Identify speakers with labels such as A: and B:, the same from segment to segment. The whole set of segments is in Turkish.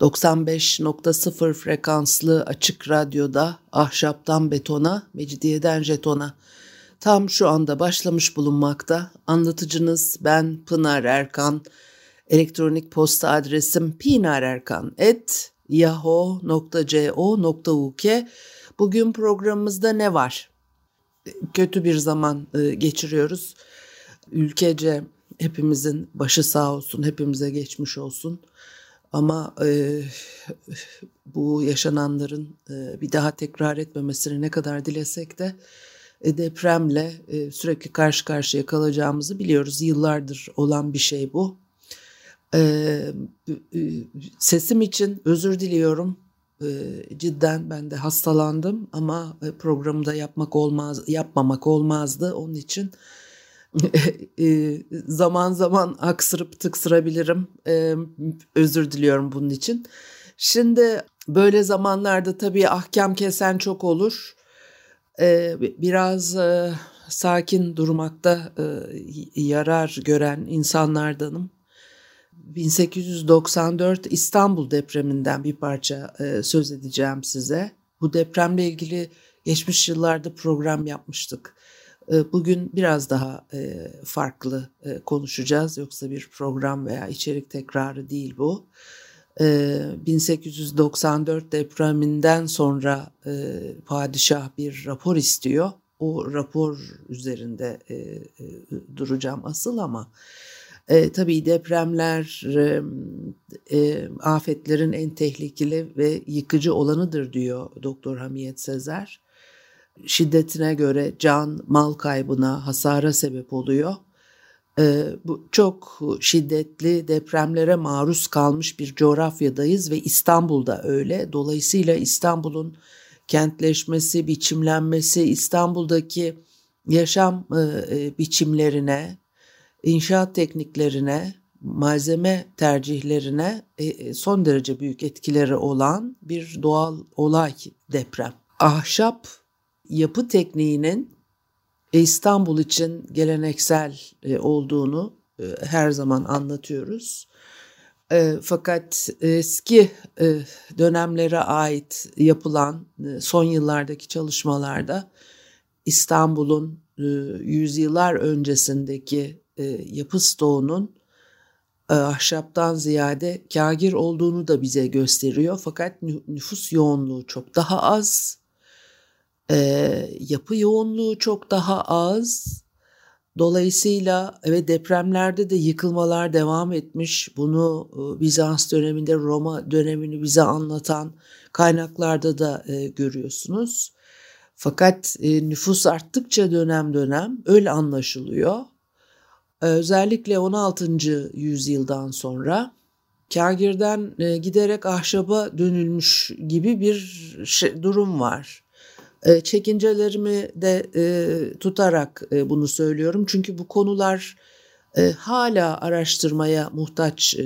A: 95.0 frekanslı açık radyoda ahşaptan betona, mecidiyeden jetona tam şu anda başlamış bulunmakta. Anlatıcınız ben Pınar Erkan. Elektronik posta adresim pinarerkan.yahoo.co.uk Bugün programımızda ne var? Kötü bir zaman e, geçiriyoruz. Ülkece hepimizin başı sağ olsun, hepimize geçmiş olsun. Ama e, bu yaşananların e, bir daha tekrar etmemesini ne kadar dilesek de e, depremle e, sürekli karşı karşıya kalacağımızı biliyoruz. Yıllardır olan bir şey bu. E, e, sesim için özür diliyorum. E, cidden ben de hastalandım ama e, programı da yapmak olmaz, yapmamak olmazdı. Onun için zaman zaman aksırıp tıksırabilirim. E, özür diliyorum bunun için. Şimdi böyle zamanlarda tabii ahkam kesen çok olur. E, biraz sakin durmakta yarar gören insanlardanım. 1894 İstanbul depreminden bir parça söz edeceğim size. Bu depremle ilgili geçmiş yıllarda program yapmıştık. Ee, bugün biraz daha e, farklı e, konuşacağız. Yoksa bir program veya içerik tekrarı değil bu. 1894 ee, depreminden sonra e, padişah bir rapor istiyor. O rapor üzerinde duracağım asıl ama e, tabii depremler e, e, afetlerin en tehlikeli ve yıkıcı olanıdır diyor Doktor Hamiyet Sezer şiddetine göre can, mal kaybına, hasara sebep oluyor. Ee, bu çok şiddetli depremlere maruz kalmış bir coğrafyadayız ve İstanbul'da öyle. Dolayısıyla İstanbul'un kentleşmesi, biçimlenmesi, İstanbul'daki yaşam e, e biçimlerine, inşaat tekniklerine, malzeme tercihlerine e, e, son derece büyük etkileri olan bir doğal olay deprem. Ahşap yapı tekniğinin İstanbul için geleneksel e, olduğunu e, her zaman anlatıyoruz. E, fakat eski dönemlere ait yapılan son yıllardaki çalışmalarda İstanbul'un yüzyıllar öncesindeki yapı stoğunun ahşaptan ziyade kagir olduğunu da bize gösteriyor. Fakat nüfus yoğunluğu çok daha az e, yapı yoğunluğu çok daha az. Dolayısıyla evet depremlerde de yıkılmalar devam etmiş. Bunu e, Bizans döneminde Roma dönemini bize anlatan kaynaklarda da e, görüyorsunuz. Fakat e, nüfus arttıkça dönem dönem öyle anlaşılıyor. E, özellikle 16. yüzyıldan sonra kagirden e, giderek ahşaba dönülmüş gibi bir şey, durum var. E, çekincelerimi de e, tutarak e, bunu söylüyorum. Çünkü bu konular e, hala araştırmaya muhtaç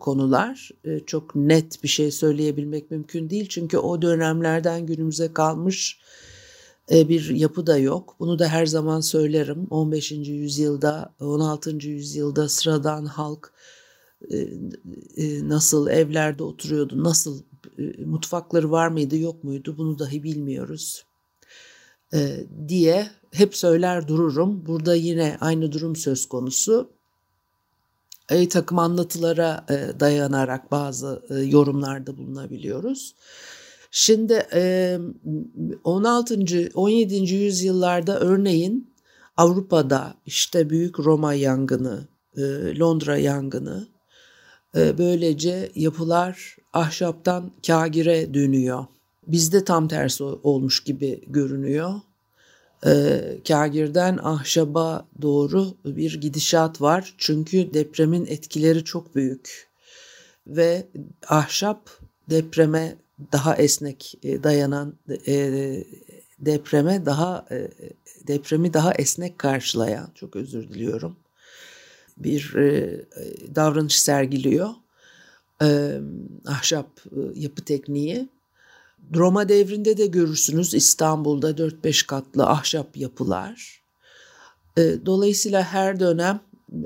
A: konular. Çok net bir şey söyleyebilmek mümkün değil. Çünkü o dönemlerden günümüze kalmış bir yapı da yok. Bunu da her zaman söylerim. 15. yüzyılda, 16. yüzyılda sıradan halk nasıl evlerde oturuyordu, nasıl mutfakları var mıydı yok muydu bunu dahi bilmiyoruz e, diye hep söyler dururum. Burada yine aynı durum söz konusu. E, takım anlatılara e, dayanarak bazı e, yorumlarda bulunabiliyoruz. Şimdi e, 16. 17. yüzyıllarda örneğin Avrupa'da işte büyük Roma yangını, e, Londra yangını e, böylece yapılar ahşaptan kagire dönüyor. Bizde tam tersi olmuş gibi görünüyor. E, kagirden ahşaba doğru bir gidişat var. Çünkü depremin etkileri çok büyük. Ve ahşap depreme daha esnek e, dayanan e, depreme daha e, depremi daha esnek karşılayan çok özür diliyorum bir davranış sergiliyor. Ahşap yapı tekniği. Roma devrinde de görürsünüz İstanbul'da 4-5 katlı ahşap yapılar. Dolayısıyla her dönem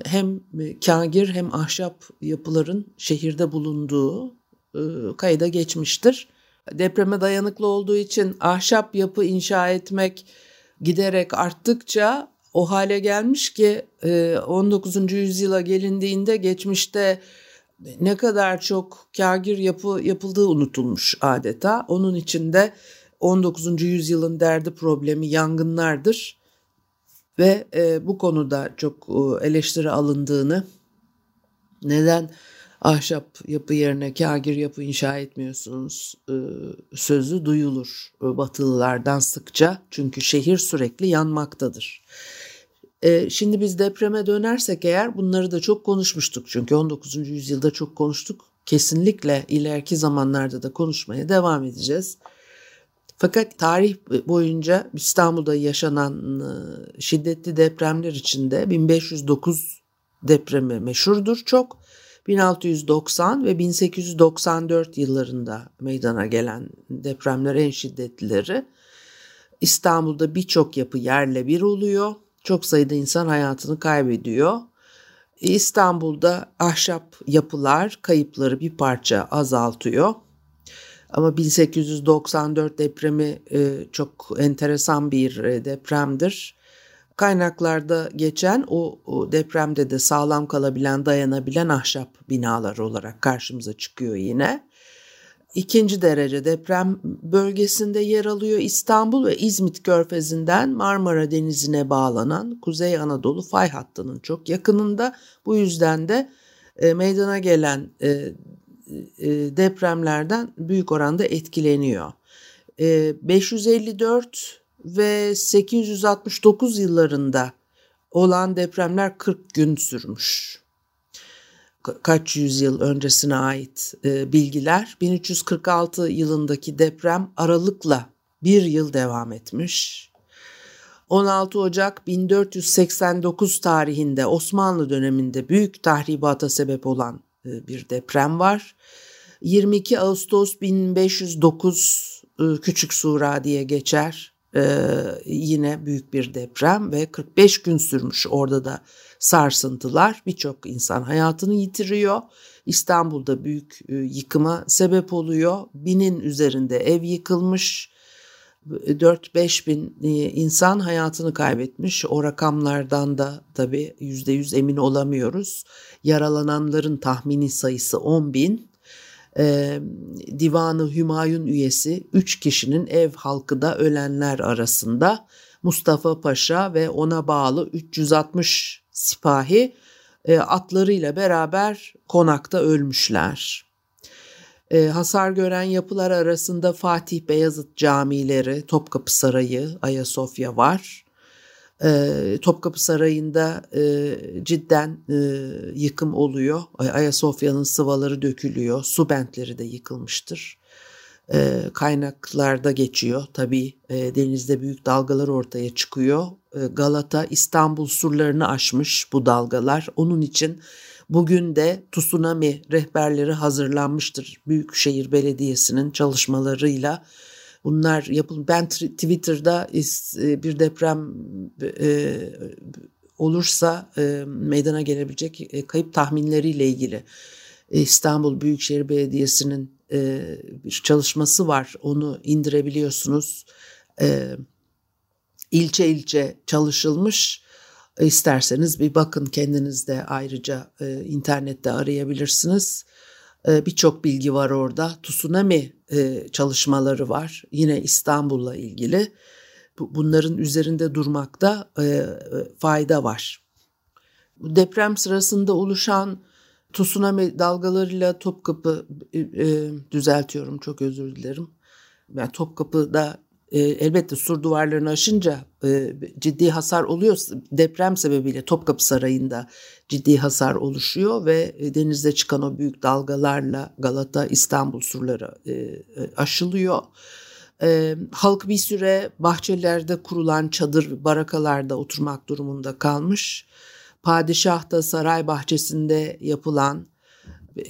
A: hem kagir hem ahşap yapıların şehirde bulunduğu kayda geçmiştir. Depreme dayanıklı olduğu için ahşap yapı inşa etmek giderek arttıkça o hale gelmiş ki 19. yüzyıla gelindiğinde geçmişte ne kadar çok kagir yapı yapıldığı unutulmuş adeta. Onun içinde 19. yüzyılın derdi problemi yangınlardır ve bu konuda çok eleştiri alındığını neden ahşap yapı yerine kagir yapı inşa etmiyorsunuz sözü duyulur Batılılardan sıkça. Çünkü şehir sürekli yanmaktadır. Şimdi biz depreme dönersek eğer bunları da çok konuşmuştuk. Çünkü 19. yüzyılda çok konuştuk. Kesinlikle ileriki zamanlarda da konuşmaya devam edeceğiz. Fakat tarih boyunca İstanbul'da yaşanan şiddetli depremler içinde 1509 depremi meşhurdur çok. 1690 ve 1894 yıllarında meydana gelen depremler en şiddetlileri. İstanbul'da birçok yapı yerle bir oluyor. Çok sayıda insan hayatını kaybediyor. İstanbul'da ahşap yapılar kayıpları bir parça azaltıyor. Ama 1894 depremi e, çok enteresan bir e, depremdir kaynaklarda geçen o, depremde de sağlam kalabilen, dayanabilen ahşap binalar olarak karşımıza çıkıyor yine. İkinci derece deprem bölgesinde yer alıyor İstanbul ve İzmit Körfezi'nden Marmara Denizi'ne bağlanan Kuzey Anadolu fay hattının çok yakınında. Bu yüzden de e, meydana gelen e, e, depremlerden büyük oranda etkileniyor. E, 554 ve 869 yıllarında olan depremler 40 gün sürmüş. Kaç yüzyıl öncesine ait e, bilgiler. 1346 yılındaki deprem aralıkla bir yıl devam etmiş. 16 Ocak 1489 tarihinde Osmanlı döneminde büyük tahribata sebep olan e, bir deprem var. 22 Ağustos 1509 e, Küçük Sura diye geçer ee, yine büyük bir deprem ve 45 gün sürmüş orada da sarsıntılar. Birçok insan hayatını yitiriyor. İstanbul'da büyük e, yıkıma sebep oluyor. Binin üzerinde ev yıkılmış. 4-5 bin e, insan hayatını kaybetmiş. O rakamlardan da tabii %100 emin olamıyoruz. Yaralananların tahmini sayısı 10 bin e, Divanı Hümayun üyesi 3 kişinin ev halkı da ölenler arasında Mustafa Paşa ve ona bağlı 360 sipahi e, atlarıyla beraber konakta ölmüşler. E, hasar gören yapılar arasında Fatih Beyazıt camileri, Topkapı Sarayı, Ayasofya var. E, Topkapı Sarayı'nda e, cidden e, yıkım oluyor. Ayasofya'nın sıvaları dökülüyor. Su bentleri de yıkılmıştır. E, kaynaklarda geçiyor. Tabii e, denizde büyük dalgalar ortaya çıkıyor. E, Galata İstanbul surlarını aşmış bu dalgalar. Onun için bugün de tsunami rehberleri hazırlanmıştır. Büyükşehir Belediyesi'nin çalışmalarıyla bunlar yapıl. Ben Twitter'da e, bir deprem e, olursa e, meydana gelebilecek kayıp tahminleriyle ilgili İstanbul Büyükşehir Belediyesi'nin bir çalışması var. Onu indirebiliyorsunuz. İlçe ilçe çalışılmış. İsterseniz bir bakın kendiniz de ayrıca internette arayabilirsiniz. Birçok bilgi var orada. Tsunami e, çalışmaları var. Yine İstanbul'la ilgili. Bunların üzerinde durmakta e, fayda var. Deprem sırasında oluşan tsunami dalgalarıyla Topkapı düzeltiyorum çok özür dilerim. Yani Topkapı'da e, elbette sur duvarlarını aşınca e, ciddi hasar oluyor. Deprem sebebiyle Topkapı Sarayı'nda ciddi hasar oluşuyor ve e, denizde çıkan o büyük dalgalarla Galata İstanbul surları e, e, aşılıyor. E, halk bir süre bahçelerde kurulan çadır barakalarda oturmak durumunda kalmış. Padişah da saray bahçesinde yapılan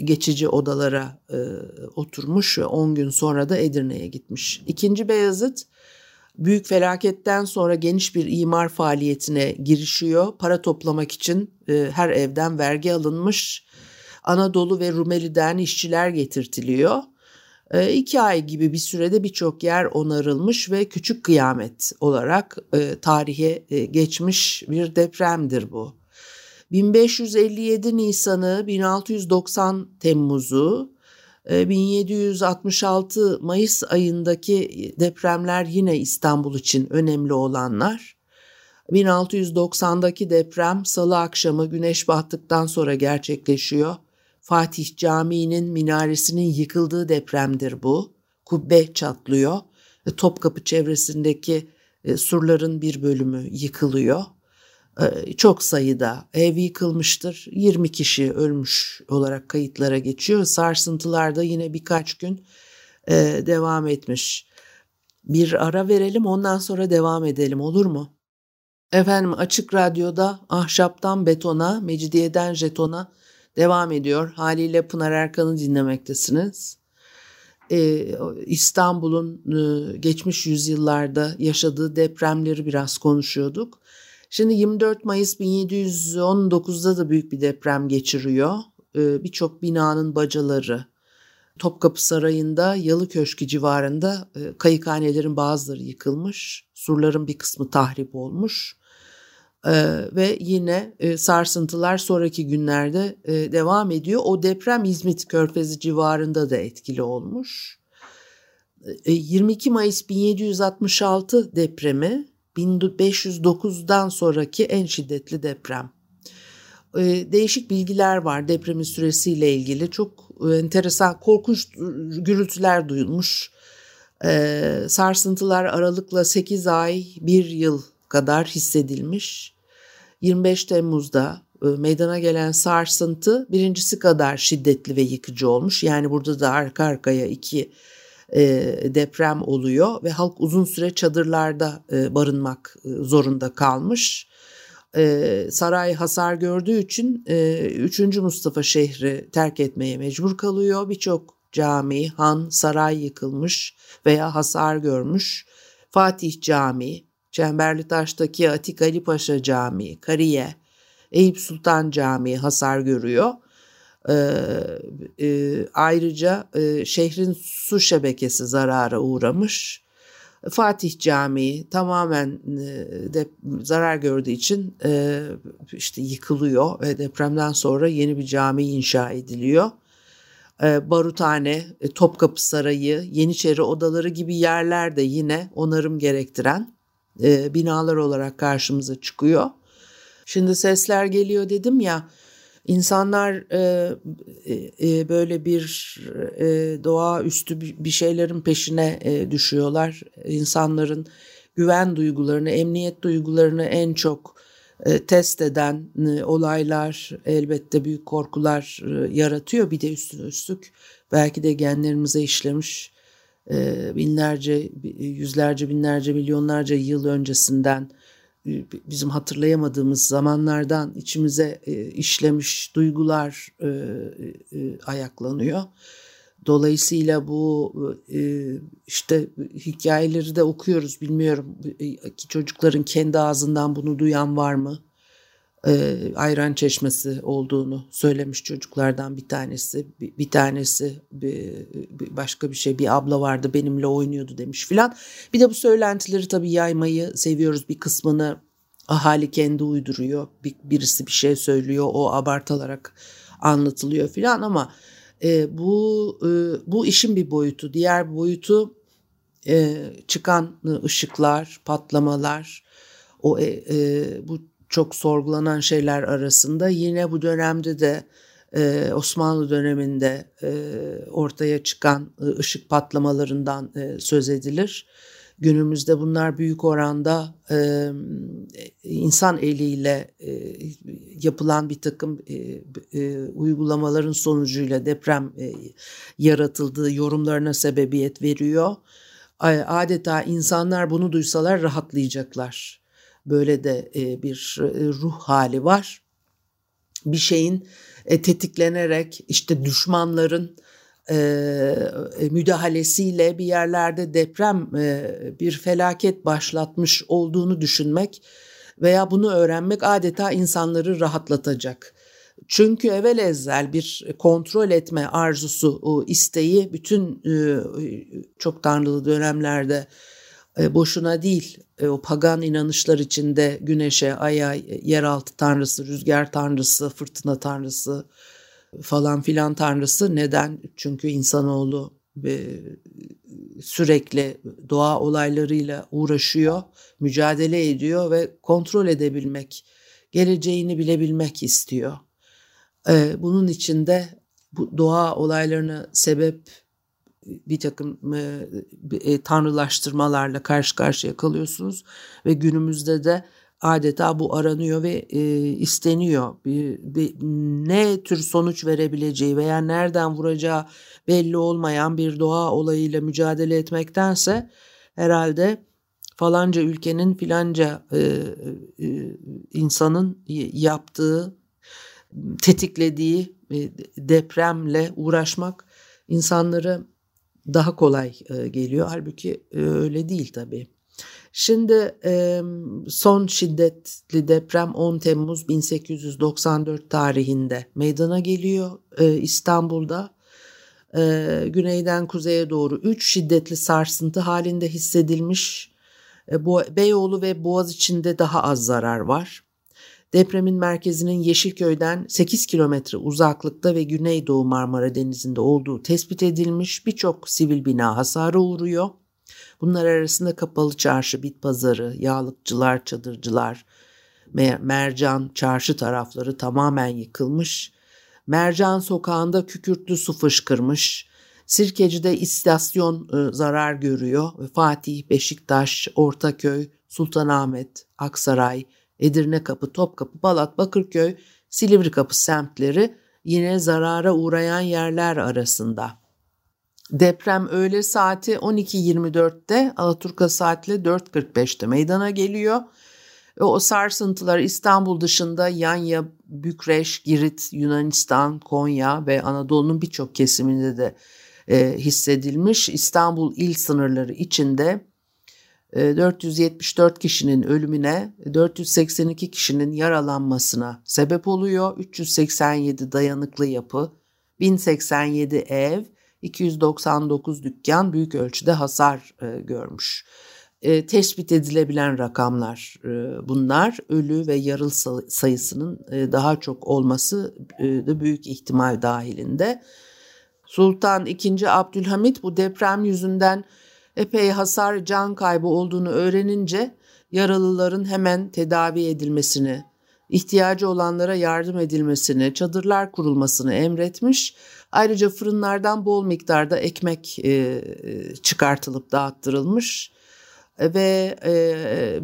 A: geçici odalara e, oturmuş ve 10 gün sonra da Edirne'ye gitmiş. İkinci Beyazıt büyük felaketten sonra geniş bir imar faaliyetine girişiyor. Para toplamak için e, her evden vergi alınmış. Anadolu ve Rumeli'den işçiler getirtiliyor. E, iki ay gibi bir sürede birçok yer onarılmış ve küçük kıyamet olarak e, tarihe e, geçmiş bir depremdir bu. 1557 Nisan'ı, 1690 Temmuz'u, 1766 e, Mayıs ayındaki depremler yine İstanbul için önemli olanlar. 1690'daki deprem salı akşamı güneş battıktan sonra gerçekleşiyor. Fatih Camii'nin minaresinin yıkıldığı depremdir bu. Kubbe çatlıyor. Topkapı çevresindeki e, surların bir bölümü yıkılıyor. Ee, çok sayıda ev yıkılmıştır. 20 kişi ölmüş olarak kayıtlara geçiyor. Sarsıntılar da yine birkaç gün e, devam etmiş. Bir ara verelim ondan sonra devam edelim olur mu? Efendim Açık Radyo'da ahşaptan betona, mecidiyeden jetona devam ediyor. Haliyle Pınar Erkan'ı dinlemektesiniz. Ee, İstanbul'un e, geçmiş yüzyıllarda yaşadığı depremleri biraz konuşuyorduk. Şimdi 24 Mayıs 1719'da da büyük bir deprem geçiriyor. Ee, birçok binanın bacaları, Topkapı Sarayı'nda Yalı Köşkü civarında e, kayıkhanelerin bazıları yıkılmış. Surların bir kısmı tahrip olmuş. Ee, ve yine e, sarsıntılar sonraki günlerde e, devam ediyor. O deprem İzmit Körfezi civarında da etkili olmuş. 22 Mayıs 1766 depremi 1509'dan sonraki en şiddetli deprem. Ee, değişik bilgiler var depremin süresiyle ilgili. Çok e, enteresan, korkunç gürültüler duyulmuş. Ee, sarsıntılar aralıkla 8 ay, 1 yıl kadar hissedilmiş. 25 Temmuz'da e, meydana gelen sarsıntı birincisi kadar şiddetli ve yıkıcı olmuş. Yani burada da arka arkaya iki e, deprem oluyor ve halk uzun süre çadırlarda e, barınmak e, zorunda kalmış. E, saray hasar gördüğü için e, 3. Mustafa şehri terk etmeye mecbur kalıyor. Birçok cami, han, saray yıkılmış veya hasar görmüş. Fatih Camii, Çemberlitaş'taki Atik Ali Paşa Camii, Kariye, Eyüp Sultan Camii hasar görüyor. Ee, e, ayrıca e, şehrin su şebekesi zarara uğramış. Fatih Camii tamamen e, de, zarar gördüğü için e, işte yıkılıyor ve depremden sonra yeni bir cami inşa ediliyor. E, Baruthane, e, Topkapı Sarayı, Yeniçeri odaları gibi yerler de yine onarım gerektiren binalar olarak karşımıza çıkıyor. Şimdi sesler geliyor dedim ya İnsanlar e, e, e, böyle bir e, doğaüstü bir şeylerin peşine e, düşüyorlar. İnsanların güven duygularını, emniyet duygularını en çok e, test eden e, olaylar elbette büyük korkular e, yaratıyor. Bir de üstüne üstlük belki de genlerimize işlemiş e, binlerce, yüzlerce, binlerce, milyonlarca yıl öncesinden bizim hatırlayamadığımız zamanlardan içimize e, işlemiş duygular e, e, ayaklanıyor. Dolayısıyla bu işte hikayeleri de okuyoruz bilmiyorum ki çocukların kendi ağzından bunu duyan var mı? Ayran çeşmesi olduğunu söylemiş çocuklardan bir tanesi. Bir, tanesi bir, başka bir şey bir abla vardı benimle oynuyordu demiş filan. Bir de bu söylentileri tabii yaymayı seviyoruz bir kısmını ahali kendi uyduruyor. Bir, birisi bir şey söylüyor o abartılarak anlatılıyor filan ama e, bu e, bu işin bir boyutu. Diğer boyutu e, çıkan ışıklar, patlamalar, o e, e, bu çok sorgulanan şeyler arasında yine bu dönemde de e, Osmanlı döneminde e, ortaya çıkan ışık patlamalarından e, söz edilir. Günümüzde bunlar büyük oranda e, insan eliyle e, yapılan bir takım e, e, uygulamaların sonucuyla deprem e, yaratıldığı yorumlarına sebebiyet veriyor. Adeta insanlar bunu duysalar rahatlayacaklar. Böyle de e, bir e, ruh hali var. Bir şeyin e, tetiklenerek işte düşmanların müdahalesiyle bir yerlerde deprem bir felaket başlatmış olduğunu düşünmek veya bunu öğrenmek adeta insanları rahatlatacak. Çünkü evvel ezzel bir kontrol etme arzusu, isteği bütün çok tanrılı dönemlerde boşuna değil o pagan inanışlar içinde güneşe, aya, yeraltı tanrısı, rüzgar tanrısı, fırtına tanrısı, falan filan tanrısı. Neden? Çünkü insanoğlu e, sürekli doğa olaylarıyla uğraşıyor, mücadele ediyor ve kontrol edebilmek, geleceğini bilebilmek istiyor. E, bunun içinde bu doğa olaylarına sebep bir takım e, e, tanrılaştırmalarla karşı karşıya kalıyorsunuz ve günümüzde de adeta bu aranıyor ve e, isteniyor. Bir, bir, ne tür sonuç verebileceği veya nereden vuracağı belli olmayan bir doğa olayıyla mücadele etmektense herhalde falanca ülkenin filanca e, e, insanın yaptığı, tetiklediği e, depremle uğraşmak insanları daha kolay e, geliyor. Halbuki e, öyle değil tabii. Şimdi son şiddetli deprem 10 Temmuz 1894 tarihinde meydana geliyor İstanbul'da. Güneyden kuzeye doğru 3 şiddetli sarsıntı halinde hissedilmiş. Beyoğlu ve Boğaz içinde daha az zarar var. Depremin merkezinin Yeşilköy'den 8 kilometre uzaklıkta ve Güneydoğu Marmara Denizi'nde olduğu tespit edilmiş birçok sivil bina hasara uğruyor. Bunlar arasında kapalı çarşı, bit pazarı, yağlıkçılar, çadırcılar, mercan, çarşı tarafları tamamen yıkılmış. Mercan sokağında kükürtlü su fışkırmış. Sirkeci'de istasyon e, zarar görüyor. Fatih, Beşiktaş, Ortaköy, Sultanahmet, Aksaray, Edirne Kapı, Topkapı, Balat, Bakırköy, Silivri Kapı semtleri yine zarara uğrayan yerler arasında. Deprem öğle saati 12.24'te Alaturka saatle 4.45'te meydana geliyor. O sarsıntılar İstanbul dışında Yanya, Bükreş, Girit, Yunanistan, Konya ve Anadolu'nun birçok kesiminde de e, hissedilmiş. İstanbul il sınırları içinde 474 e, kişinin ölümüne, 482 kişinin yaralanmasına sebep oluyor. 387 dayanıklı yapı, 1087 ev, 299 dükkan büyük ölçüde hasar e, görmüş. E, tespit edilebilen rakamlar e, bunlar. Ölü ve yarıl sayısının e, daha çok olması e, da büyük ihtimal dahilinde. Sultan II. Abdülhamit bu deprem yüzünden epey hasar can kaybı olduğunu öğrenince yaralıların hemen tedavi edilmesini, ihtiyacı olanlara yardım edilmesini, çadırlar kurulmasını emretmiş. Ayrıca fırınlardan bol miktarda ekmek e, çıkartılıp dağıttırılmış. Ve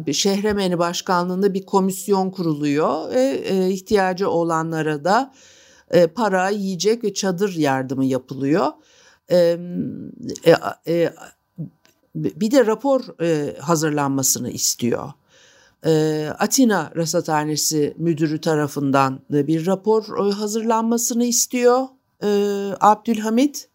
A: e, Şehremeni Başkanlığı'nda bir komisyon kuruluyor. Ve e, ihtiyacı olanlara da e, para, yiyecek ve çadır yardımı yapılıyor. E, e, e, bir de rapor e, hazırlanmasını istiyor. E, Atina Rasathanesi müdürü tarafından da bir rapor e, hazırlanmasını istiyor e, Abdülhamit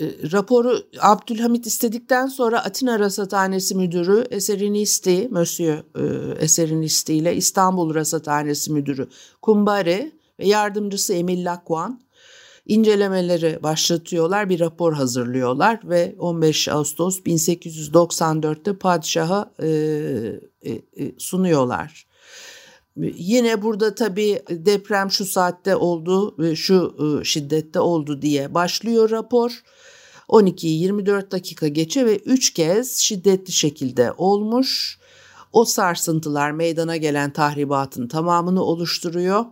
A: e, raporu Abdülhamit istedikten sonra Atina Rasathanesi Müdürü Eserinisti, Monsieur e, Eserinisti ile İstanbul Rasathanesi Müdürü Kumbare ve yardımcısı Emil Lakwan incelemeleri başlatıyorlar, bir rapor hazırlıyorlar ve 15 Ağustos 1894'te padişaha e, e, e, sunuyorlar. Yine burada tabii deprem şu saatte oldu, şu ıı, şiddette oldu diye başlıyor rapor. 12'yi 24 dakika geçe ve 3 kez şiddetli şekilde olmuş. O sarsıntılar meydana gelen tahribatın tamamını oluşturuyor.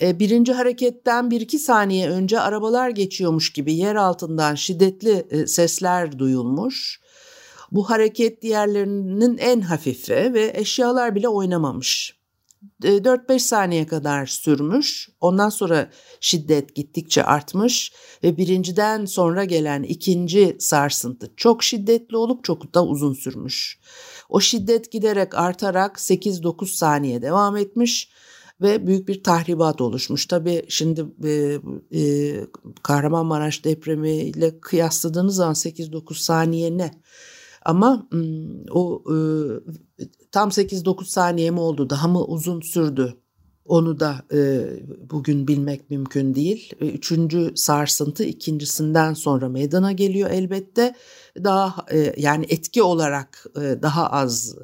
A: E, birinci hareketten bir iki saniye önce arabalar geçiyormuş gibi yer altından şiddetli e, sesler duyulmuş. Bu hareket diğerlerinin en hafifi ve eşyalar bile oynamamış. 4-5 saniye kadar sürmüş. Ondan sonra şiddet gittikçe artmış ve birinciden sonra gelen ikinci sarsıntı çok şiddetli olup çok da uzun sürmüş. O şiddet giderek artarak 8-9 saniye devam etmiş ve büyük bir tahribat oluşmuş. Tabii şimdi e, e, Kahramanmaraş depremiyle kıyasladığınız zaman 8-9 saniye ne? Ama o e, tam 8-9 saniye mi oldu daha mı uzun sürdü onu da e, bugün bilmek mümkün değil. Üçüncü sarsıntı ikincisinden sonra meydana geliyor elbette. Daha e, yani etki olarak e, daha az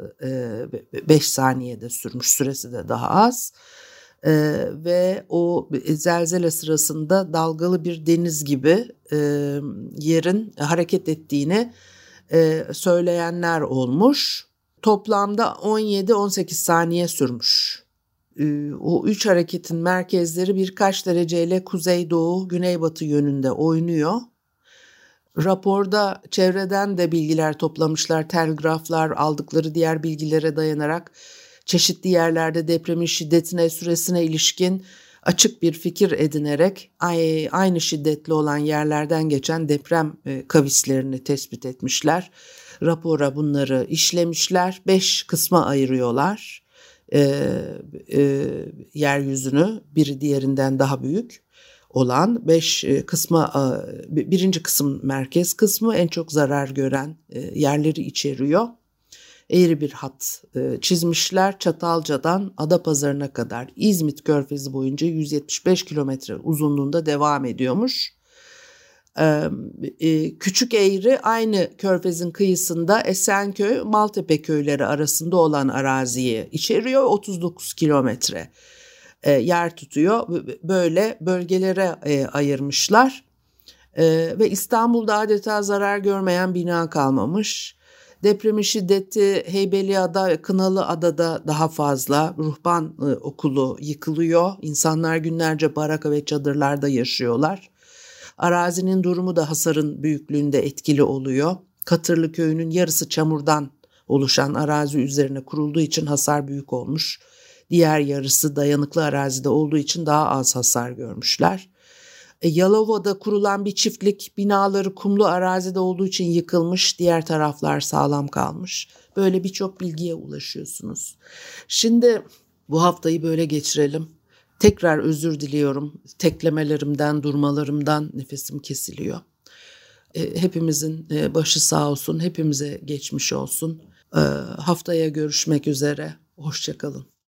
A: 5 e, saniyede sürmüş süresi de daha az. E, ve o zelzele sırasında dalgalı bir deniz gibi e, yerin hareket ettiğini e, söyleyenler olmuş. Toplamda 17-18 saniye sürmüş. E, o üç hareketin merkezleri birkaç dereceyle kuzeydoğu, güneybatı yönünde oynuyor. Raporda çevreden de bilgiler toplamışlar, telgraflar aldıkları diğer bilgilere dayanarak çeşitli yerlerde depremin şiddetine, süresine ilişkin açık bir fikir edinerek aynı şiddetli olan yerlerden geçen deprem e, kavislerini tespit etmişler. Rapora bunları işlemişler. Beş kısma ayırıyorlar e, e, yeryüzünü biri diğerinden daha büyük olan beş e, kısma birinci kısım merkez kısmı en çok zarar gören yerleri içeriyor eğri bir hat e, çizmişler. Çatalca'dan Adapazarı'na kadar İzmit Körfezi boyunca 175 kilometre uzunluğunda devam ediyormuş. E, Küçük Eğri aynı körfezin kıyısında Esenköy, Maltepe köyleri arasında olan araziyi içeriyor 39 kilometre e, yer tutuyor. Böyle bölgelere ayırmışlar. Ve İstanbul'da adeta zarar görmeyen bina kalmamış. Depremin şiddeti Heybeliada, Kınalı Adada daha fazla. Ruhban e, okulu yıkılıyor. İnsanlar günlerce baraka ve çadırlarda yaşıyorlar. Arazinin durumu da hasarın büyüklüğünde etkili oluyor. Katırlı köyünün yarısı çamurdan oluşan arazi üzerine kurulduğu için hasar büyük olmuş. Diğer yarısı dayanıklı arazide olduğu için daha az hasar görmüşler. E, Yalova'da kurulan bir çiftlik binaları kumlu arazide olduğu için yıkılmış, diğer taraflar sağlam kalmış. Böyle birçok bilgiye ulaşıyorsunuz. Şimdi bu haftayı böyle geçirelim. Tekrar özür diliyorum. Teklemelerimden, durmalarımdan nefesim kesiliyor. E, hepimizin e, başı sağ olsun, hepimize geçmiş olsun. Haftaya görüşmek üzere. Hoşçakalın.